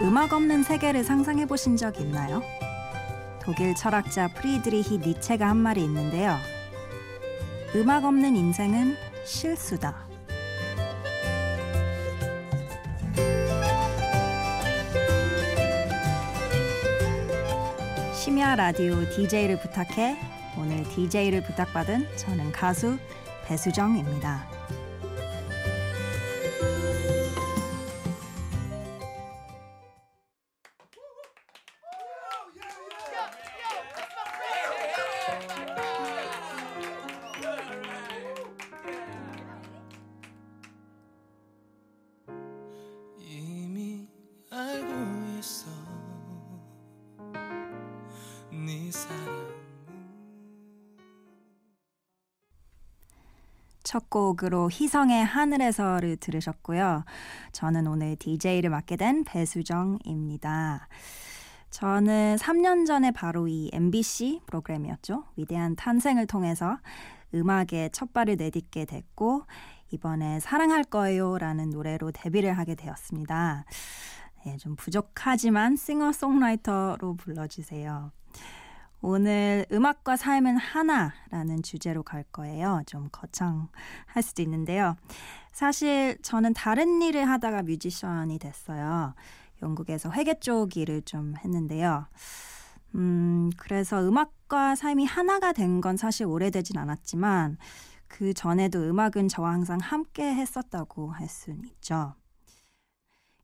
음악 없는 세계를 상상해 보신 적 있나요? 독일 철학자 프리드리히 니체가 한 말이 있는데요. 음악 없는 인생은 실수다. 심야 라디오 DJ를 부탁해 오늘 DJ를 부탁받은 저는 가수 배수정입니다. 첫 곡으로 희성의 하늘에서를 들으셨고요. 저는 오늘 DJ를 맡게 된 배수정입니다. 저는 3년 전에 바로 이 MBC 프로그램이었죠. 위대한 탄생을 통해서 음악에 첫 발을 내딛게 됐고 이번에 사랑할 거예요 라는 노래로 데뷔를 하게 되었습니다. 네, 좀 부족하지만 싱어송라이터로 불러주세요. 오늘 음악과 삶은 하나라는 주제로 갈 거예요. 좀 거창할 수도 있는데요. 사실 저는 다른 일을 하다가 뮤지션이 됐어요. 영국에서 회계 쪽 일을 좀 했는데요. 음, 그래서 음악과 삶이 하나가 된 건 사실 오래되진 않았지만 그 전에도 음악은 저와 항상 함께 했었다고 할 수는 있죠.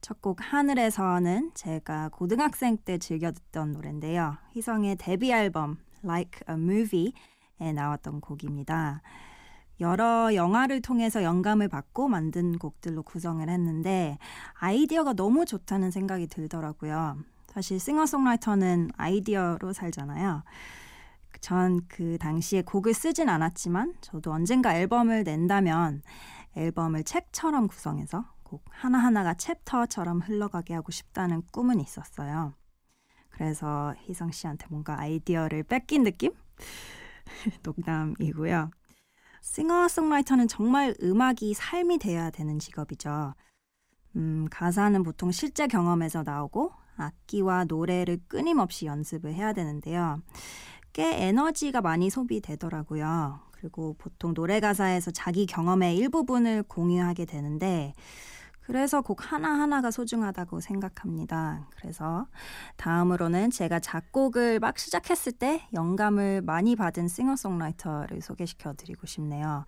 첫 곡 하늘에서는 제가 고등학생 때 즐겨 듣던 노래인데요. 희성의 데뷔 앨범 Like a Movie에 나왔던 곡입니다. 여러 영화를 통해서 영감을 받고 만든 곡들로 구성을 했는데 아이디어가 너무 좋다는 생각이 들더라고요. 사실 싱어송라이터는 아이디어로 살잖아요. 전 그 당시에 곡을 쓰진 않았지만 저도 언젠가 앨범을 낸다면 앨범을 책처럼 구성해서 곡 하나하나가 챕터처럼 흘러가게 하고 싶다는 꿈은 있었어요. 그래서 희성 씨한테 뭔가 아이디어를 뺏긴 느낌? 농담이고요. 싱어송라이터는 정말 음악이 삶이 돼야 되는 직업이죠. 음, 가사는 보통 실제 경험에서 나오고 악기와 노래를 끊임없이 연습을 해야 되는데요. 꽤 에너지가 많이 소비되더라고요. 그리고 보통 노래 가사에서 자기 경험의 일부분을 공유하게 되는데 그래서 곡 하나하나가 소중하다고 생각합니다. 그래서 다음으로는 제가 작곡을 막 시작했을 때 영감을 많이 받은 싱어송라이터를 소개시켜 드리고 싶네요.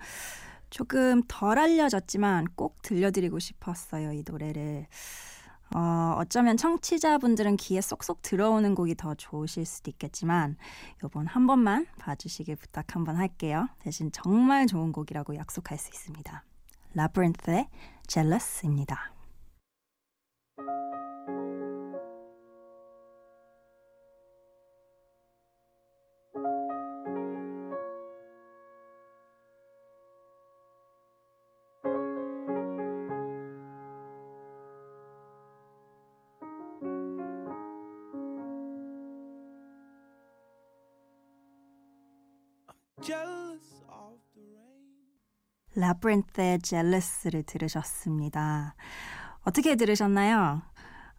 조금 덜 알려졌지만 꼭 들려드리고 싶었어요, 이 노래를. 어, 어쩌면 청취자분들은 귀에 쏙쏙 들어오는 곡이 더 좋으실 수도 있겠지만 요번 한 번만 봐주시길 부탁 한번 할게요. 대신 정말 좋은 곡이라고 약속할 수 있습니다. 라브린트의 Jealous입니다. Labrinth의 Jealous를 들으셨습니다. 어떻게 들으셨나요?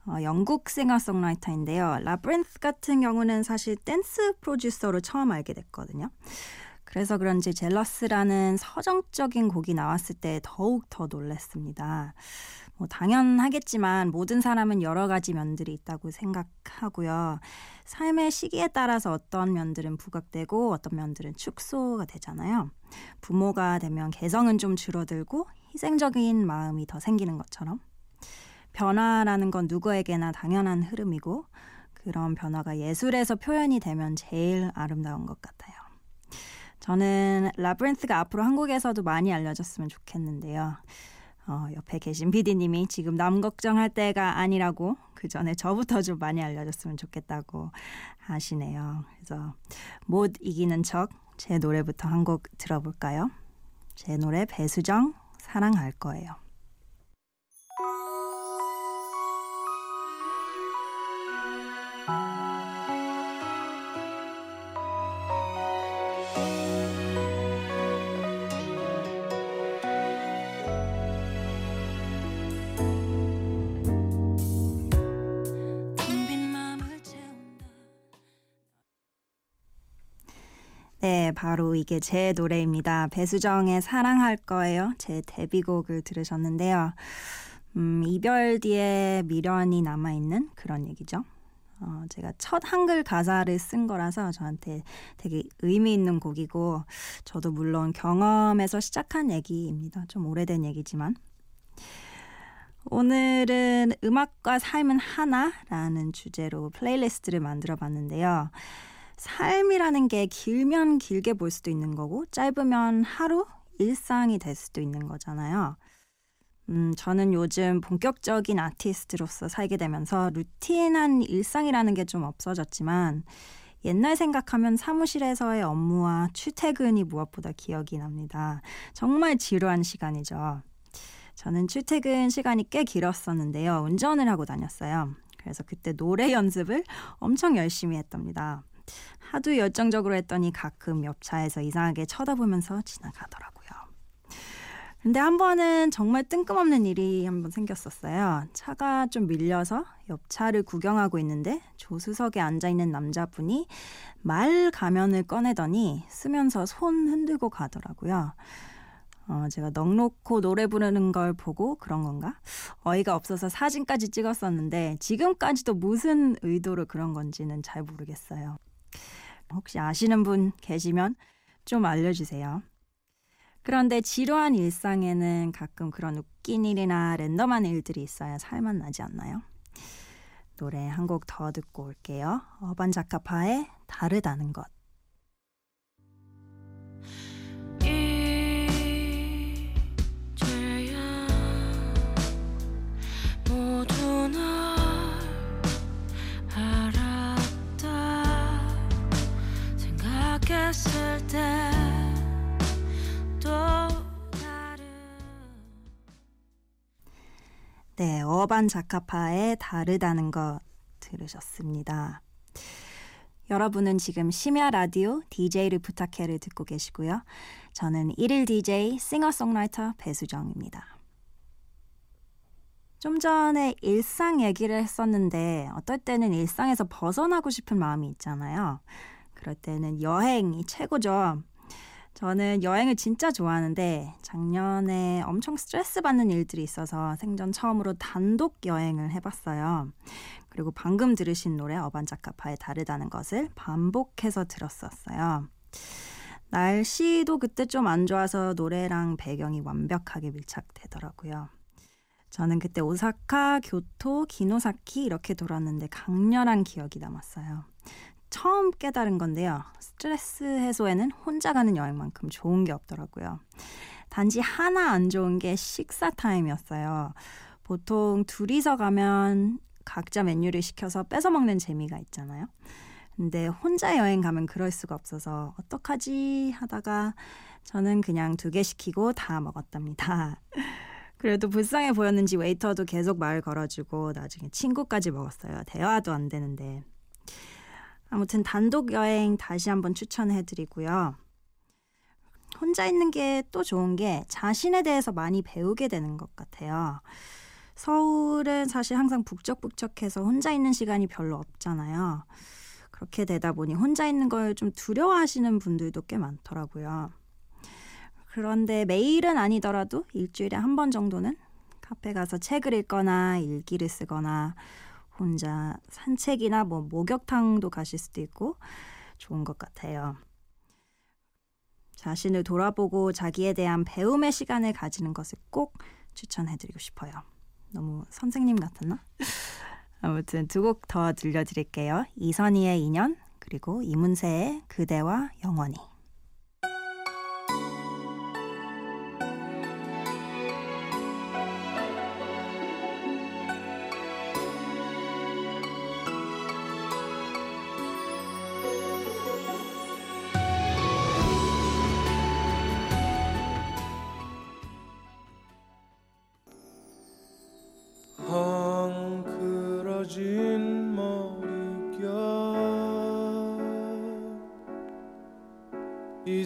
어, 영국 싱어송라이터인데요. Labrinth 같은 경우는 사실 댄스 프로듀서로 처음 알게 됐거든요. 그래서 그런지 Jealous라는 서정적인 곡이 나왔을 때 더욱 더 놀랐습니다. 뭐 당연하겠지만 모든 사람은 여러 가지 면들이 있다고 생각하고요. 삶의 시기에 따라서 어떤 면들은 부각되고 어떤 면들은 축소가 되잖아요. 부모가 되면 개성은 좀 줄어들고 희생적인 마음이 더 생기는 것처럼 변화라는 건 누구에게나 당연한 흐름이고 그런 변화가 예술에서 표현이 되면 제일 아름다운 것 같아요. 저는 라브린스가 앞으로 한국에서도 많이 알려졌으면 좋겠는데요. 어, 옆에 계신 PD님이 지금 남 걱정할 때가 아니라고 그 전에 저부터 좀 많이 알려줬으면 좋겠다고 하시네요. 그래서 못 이기는 척 제 노래부터 한 곡 들어볼까요? 제 노래 배수정 사랑할 거예요. 바로 이게 제 노래입니다. 배수정의 사랑할 거예요. 제 데뷔곡을 들으셨는데요. 음, 이별 뒤에 미련이 남아있는 그런 얘기죠. 어, 제가 첫 한글 가사를 쓴 거라서 저한테 되게 의미 있는 곡이고, 저도 물론 경험에서 시작한 얘기입니다. 좀 오래된 얘기지만. 오늘은 음악과 삶은 하나라는 주제로 playlist를 만들어 봤는데요. 삶이라는 게 길면 길게 볼 수도 있는 거고, 짧으면 하루, 일상이 될 수도 있는 거잖아요. 음, 저는 요즘 본격적인 아티스트로서 살게 되면서 루틴한 일상이라는 게 좀 없어졌지만 옛날 생각하면 사무실에서의 업무와 출퇴근이 무엇보다 기억이 납니다. 정말 지루한 시간이죠. 저는 출퇴근 시간이 꽤 길었었는데요. 운전을 하고 다녔어요. 그래서 그때 노래 연습을 엄청 열심히 했답니다. 하도 열정적으로 했더니 가끔 옆 차에서 이상하게 쳐다보면서 지나가더라고요. 근데 한 번은 정말 뜬금없는 일이 한 번 생겼었어요. 차가 좀 밀려서 옆 차를 구경하고 있는데 조수석에 앉아 있는 남자분이 말 가면을 꺼내더니 쓰면서 손 흔들고 가더라고요. 어, 제가 넉놓고 노래 부르는 걸 보고 그런 건가? 어이가 없어서 사진까지 찍었었는데 지금까지도 무슨 의도로 그런 건지는 잘 모르겠어요. 혹시 아시는 분 계시면 좀 알려주세요. 그런데 지루한 일상에는 가끔 그런 웃긴 일이나 랜덤한 일들이 있어야 살만 나지 않나요? 노래 한 곡 더 듣고 올게요. 어반자카파의 다르다는 것. 네, 어반 자카파의 다르다는 것 들으셨습니다. 여러분은 지금 심야 라디오 DJ를 부탁해를 듣고 계시고요. 저는 1일 DJ 싱어송라이터 배수정입니다. 좀 전에 일상 얘기를 했었는데 어떨 때는 일상에서 벗어나고 싶은 마음이 있잖아요. 그럴 때는 여행이 최고죠. 저는 여행을 진짜 좋아하는데 작년에 엄청 스트레스 받는 일들이 있어서 생전 처음으로 단독 여행을 해봤어요. 그리고 방금 들으신 노래 어반자카파의 다르다는 것을 반복해서 들었었어요. 날씨도 그때 좀 안 좋아서 노래랑 배경이 완벽하게 밀착되더라고요. 저는 그때 오사카, 교토, 기노사키 이렇게 돌았는데 강렬한 기억이 남았어요. 처음 깨달은 건데요. 스트레스 해소에는 혼자 가는 여행만큼 좋은 게 없더라고요. 단지 하나 안 좋은 게 식사 타임이었어요. 보통 둘이서 가면 각자 메뉴를 시켜서 뺏어 먹는 재미가 있잖아요. 근데 혼자 여행 가면 그럴 수가 없어서 어떡하지 하다가 저는 그냥 두 개 시키고 다 먹었답니다. 그래도 불쌍해 보였는지 웨이터도 계속 말 걸어주고 나중에 친구까지 먹었어요. 대화도 안 되는데. 아무튼 단독 여행 다시 한번 추천해 드리고요. 혼자 있는 게 또 좋은 게 자신에 대해서 많이 배우게 되는 것 같아요. 서울은 사실 항상 북적북적해서 혼자 있는 시간이 별로 없잖아요. 그렇게 되다 보니 혼자 있는 걸 좀 두려워하시는 분들도 꽤 많더라고요. 그런데 매일은 아니더라도 일주일에 한 번 정도는 카페 가서 책을 읽거나 일기를 쓰거나 혼자 산책이나 뭐 목욕탕도 가실 수도 있고 좋은 것 같아요. 자신을 돌아보고 자기에 대한 배움의 시간을 가지는 것을 꼭 추천해드리고 싶어요. 너무 선생님 같았나? 아무튼 두 곡 더 들려드릴게요. 이선희의 인연 그리고 이문세의 그대와 영원히.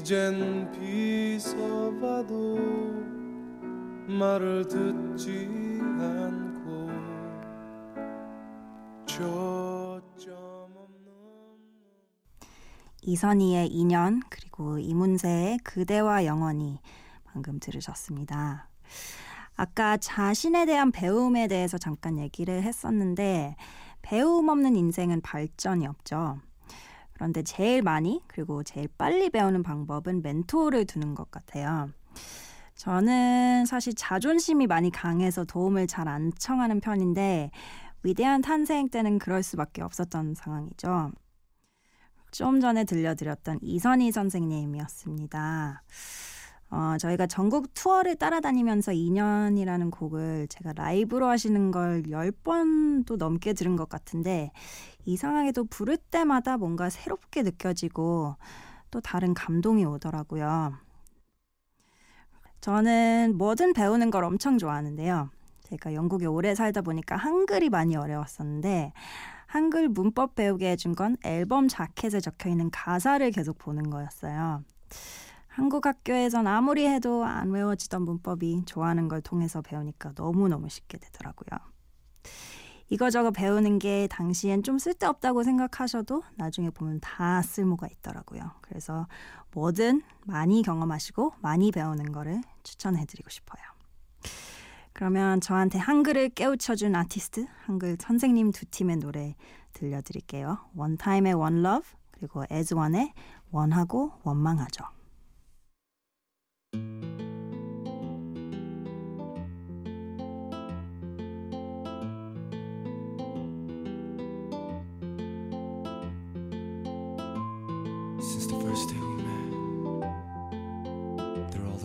이젠 비서봐도 말을 듣지 않고 이선희의 인연 그리고 이문세의 그대와 영원히 방금 들으셨습니다. 아까 자신에 대한 배움에 대해서 잠깐 얘기를 했었는데 배움 없는 인생은 발전이 없죠. 그런데 제일 많이 그리고 제일 빨리 배우는 방법은 멘토를 두는 것 같아요. 저는 사실 자존심이 많이 강해서 도움을 잘 안 청하는 편인데 위대한 탄생 때는 그럴 수밖에 없었던 상황이죠. 좀 전에 들려드렸던 이선희 선생님이었습니다. 어, 저희가 전국 투어를 따라다니면서 2년이라는 곡을 제가 라이브로 하시는 걸 10번도 넘게 들은 것 같은데 이상하게도 부를 때마다 뭔가 새롭게 느껴지고 또 다른 감동이 오더라고요. 저는 뭐든 배우는 걸 엄청 좋아하는데요. 제가 영국에 오래 살다 보니까 한글이 많이 어려웠었는데 한글 문법 배우게 해준 건 앨범 자켓에 적혀 있는 가사를 계속 보는 거였어요. 한국 학교에선 아무리 해도 안 외워지던 문법이 좋아하는 걸 통해서 배우니까 너무너무 쉽게 되더라고요. 이거저거 배우는 게 당시엔 좀 쓸데없다고 생각하셔도 나중에 보면 다 쓸모가 있더라고요. 그래서 뭐든 많이 경험하시고 많이 배우는 거를 추천해드리고 싶어요. 그러면 저한테 한글을 깨우쳐준 아티스트, 한글 선생님 두 팀의 노래 들려드릴게요. 원타임의 Love 그리고 One의 원하고 원망하죠.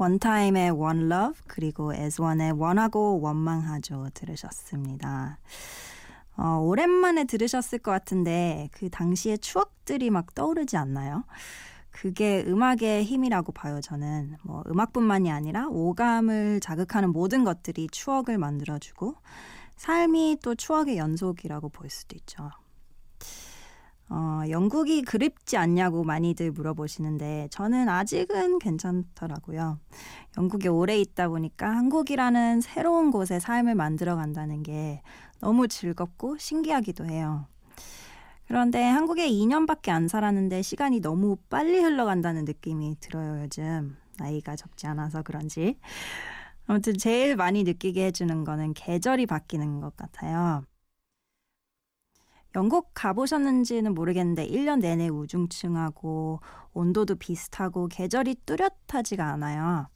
원타임의 One Love 그리고 에스원의 원하고 원망하죠 들으셨습니다. 어, 오랜만에 들으셨을 것 같은데 그 당시의 추억들이 막 떠오르지 않나요? 그게 음악의 힘이라고 봐요, 저는. 뭐, 음악뿐만이 아니라 오감을 자극하는 모든 것들이 추억을 만들어주고, 삶이 또 추억의 연속이라고 볼 수도 있죠. 어, 영국이 그립지 않냐고 많이들 물어보시는데 저는 아직은 괜찮더라고요. 영국에 오래 있다 보니까 한국이라는 새로운 곳에 삶을 만들어 간다는 게 너무 즐겁고 신기하기도 해요. 그런데 한국에 2년밖에 안 살았는데 시간이 너무 빨리 흘러간다는 느낌이 들어요, 요즘. 나이가 적지 않아서 그런지. 아무튼 제일 많이 느끼게 해주는 거는 계절이 바뀌는 것 같아요. 영국 가보셨는지는 모르겠는데 1년 내내 우중충하고 온도도 비슷하고 계절이 뚜렷하지가 않아요.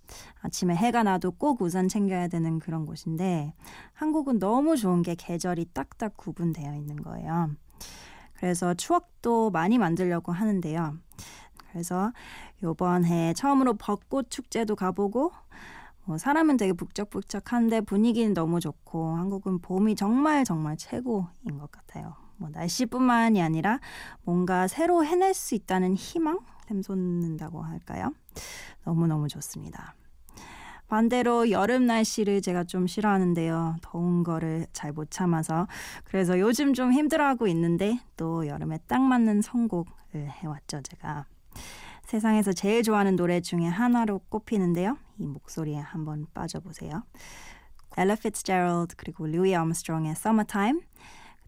아침에 해가 나도 꼭 우산 챙겨야 되는 그런 곳인데 한국은 너무 좋은 게 계절이 딱딱 구분되어 있는 거예요. 그래서 추억도 많이 만들려고 하는데요. 그래서 요번 해 처음으로 벚꽃 축제도 가보고 어, 사람은 되게 북적북적한데 분위기는 너무 좋고 한국은 봄이 정말 정말 최고인 것 같아요. 뭐 날씨뿐만이 아니라 뭔가 새로 해낼 수 있다는 희망 샘솟는다고 할까요? 너무너무 좋습니다. 반대로 여름 날씨를 제가 좀 싫어하는데요. 더운 거를 잘 못 참아서 그래서 요즘 좀 힘들어하고 있는데 또 여름에 딱 맞는 선곡을 해왔죠 제가. 세상에서 제일 좋아하는 노래 중에 하나로 꼽히는데요. 이 목소리에 한번 빠져보세요. 엘라 피츠제럴드 그리고 루이 암스트롱의 Summertime 그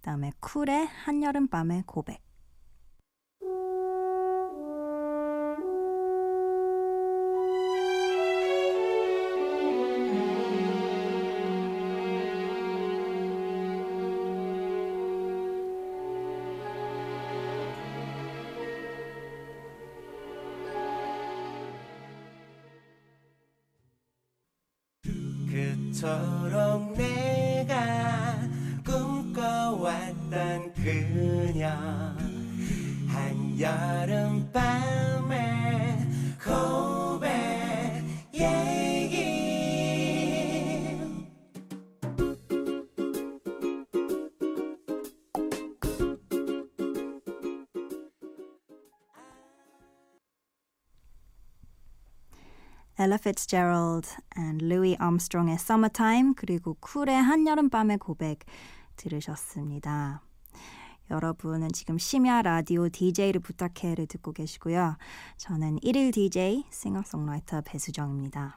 다음에 쿨의 한여름밤의 고백. 그토록 내 Ella Fitzgerald and Louis Armstrong의 Summertime 그리고 쿨의 한여름밤의 고백 들으셨습니다. 여러분은 지금 심야 라디오 DJ를 부탁해를 듣고 계시고요. 저는 1일 DJ 싱어송라이터 배수정입니다.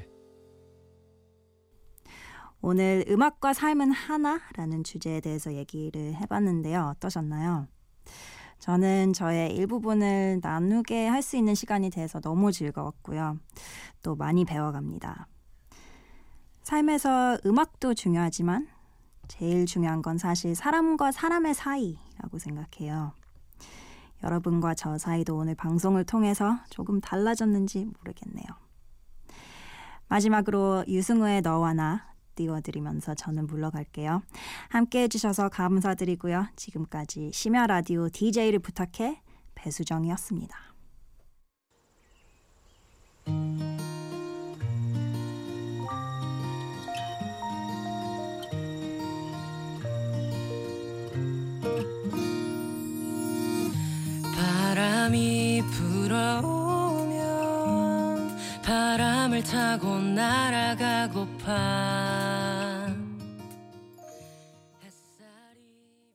오늘 음악과 삶은 하나라는 주제에 대해서 얘기를 해봤는데요. 어떠셨나요? 저는 저의 일부분을 나누게 할 수 있는 시간이 돼서 너무 즐거웠고요. 또 많이 배워갑니다. 삶에서 음악도 중요하지만 제일 중요한 건 사실 사람과 사람의 사이라고 생각해요. 여러분과 저 사이도 오늘 방송을 통해서 조금 달라졌는지 모르겠네요. 마지막으로 유승우의 너와 나 띄워드리면서 저는 물러갈게요. 함께 해주셔서 감사드리고요. 지금까지 심야 라디오 DJ를 부탁해 배수정이었습니다. 바람이 불어오면 바람을 타고 날아가고파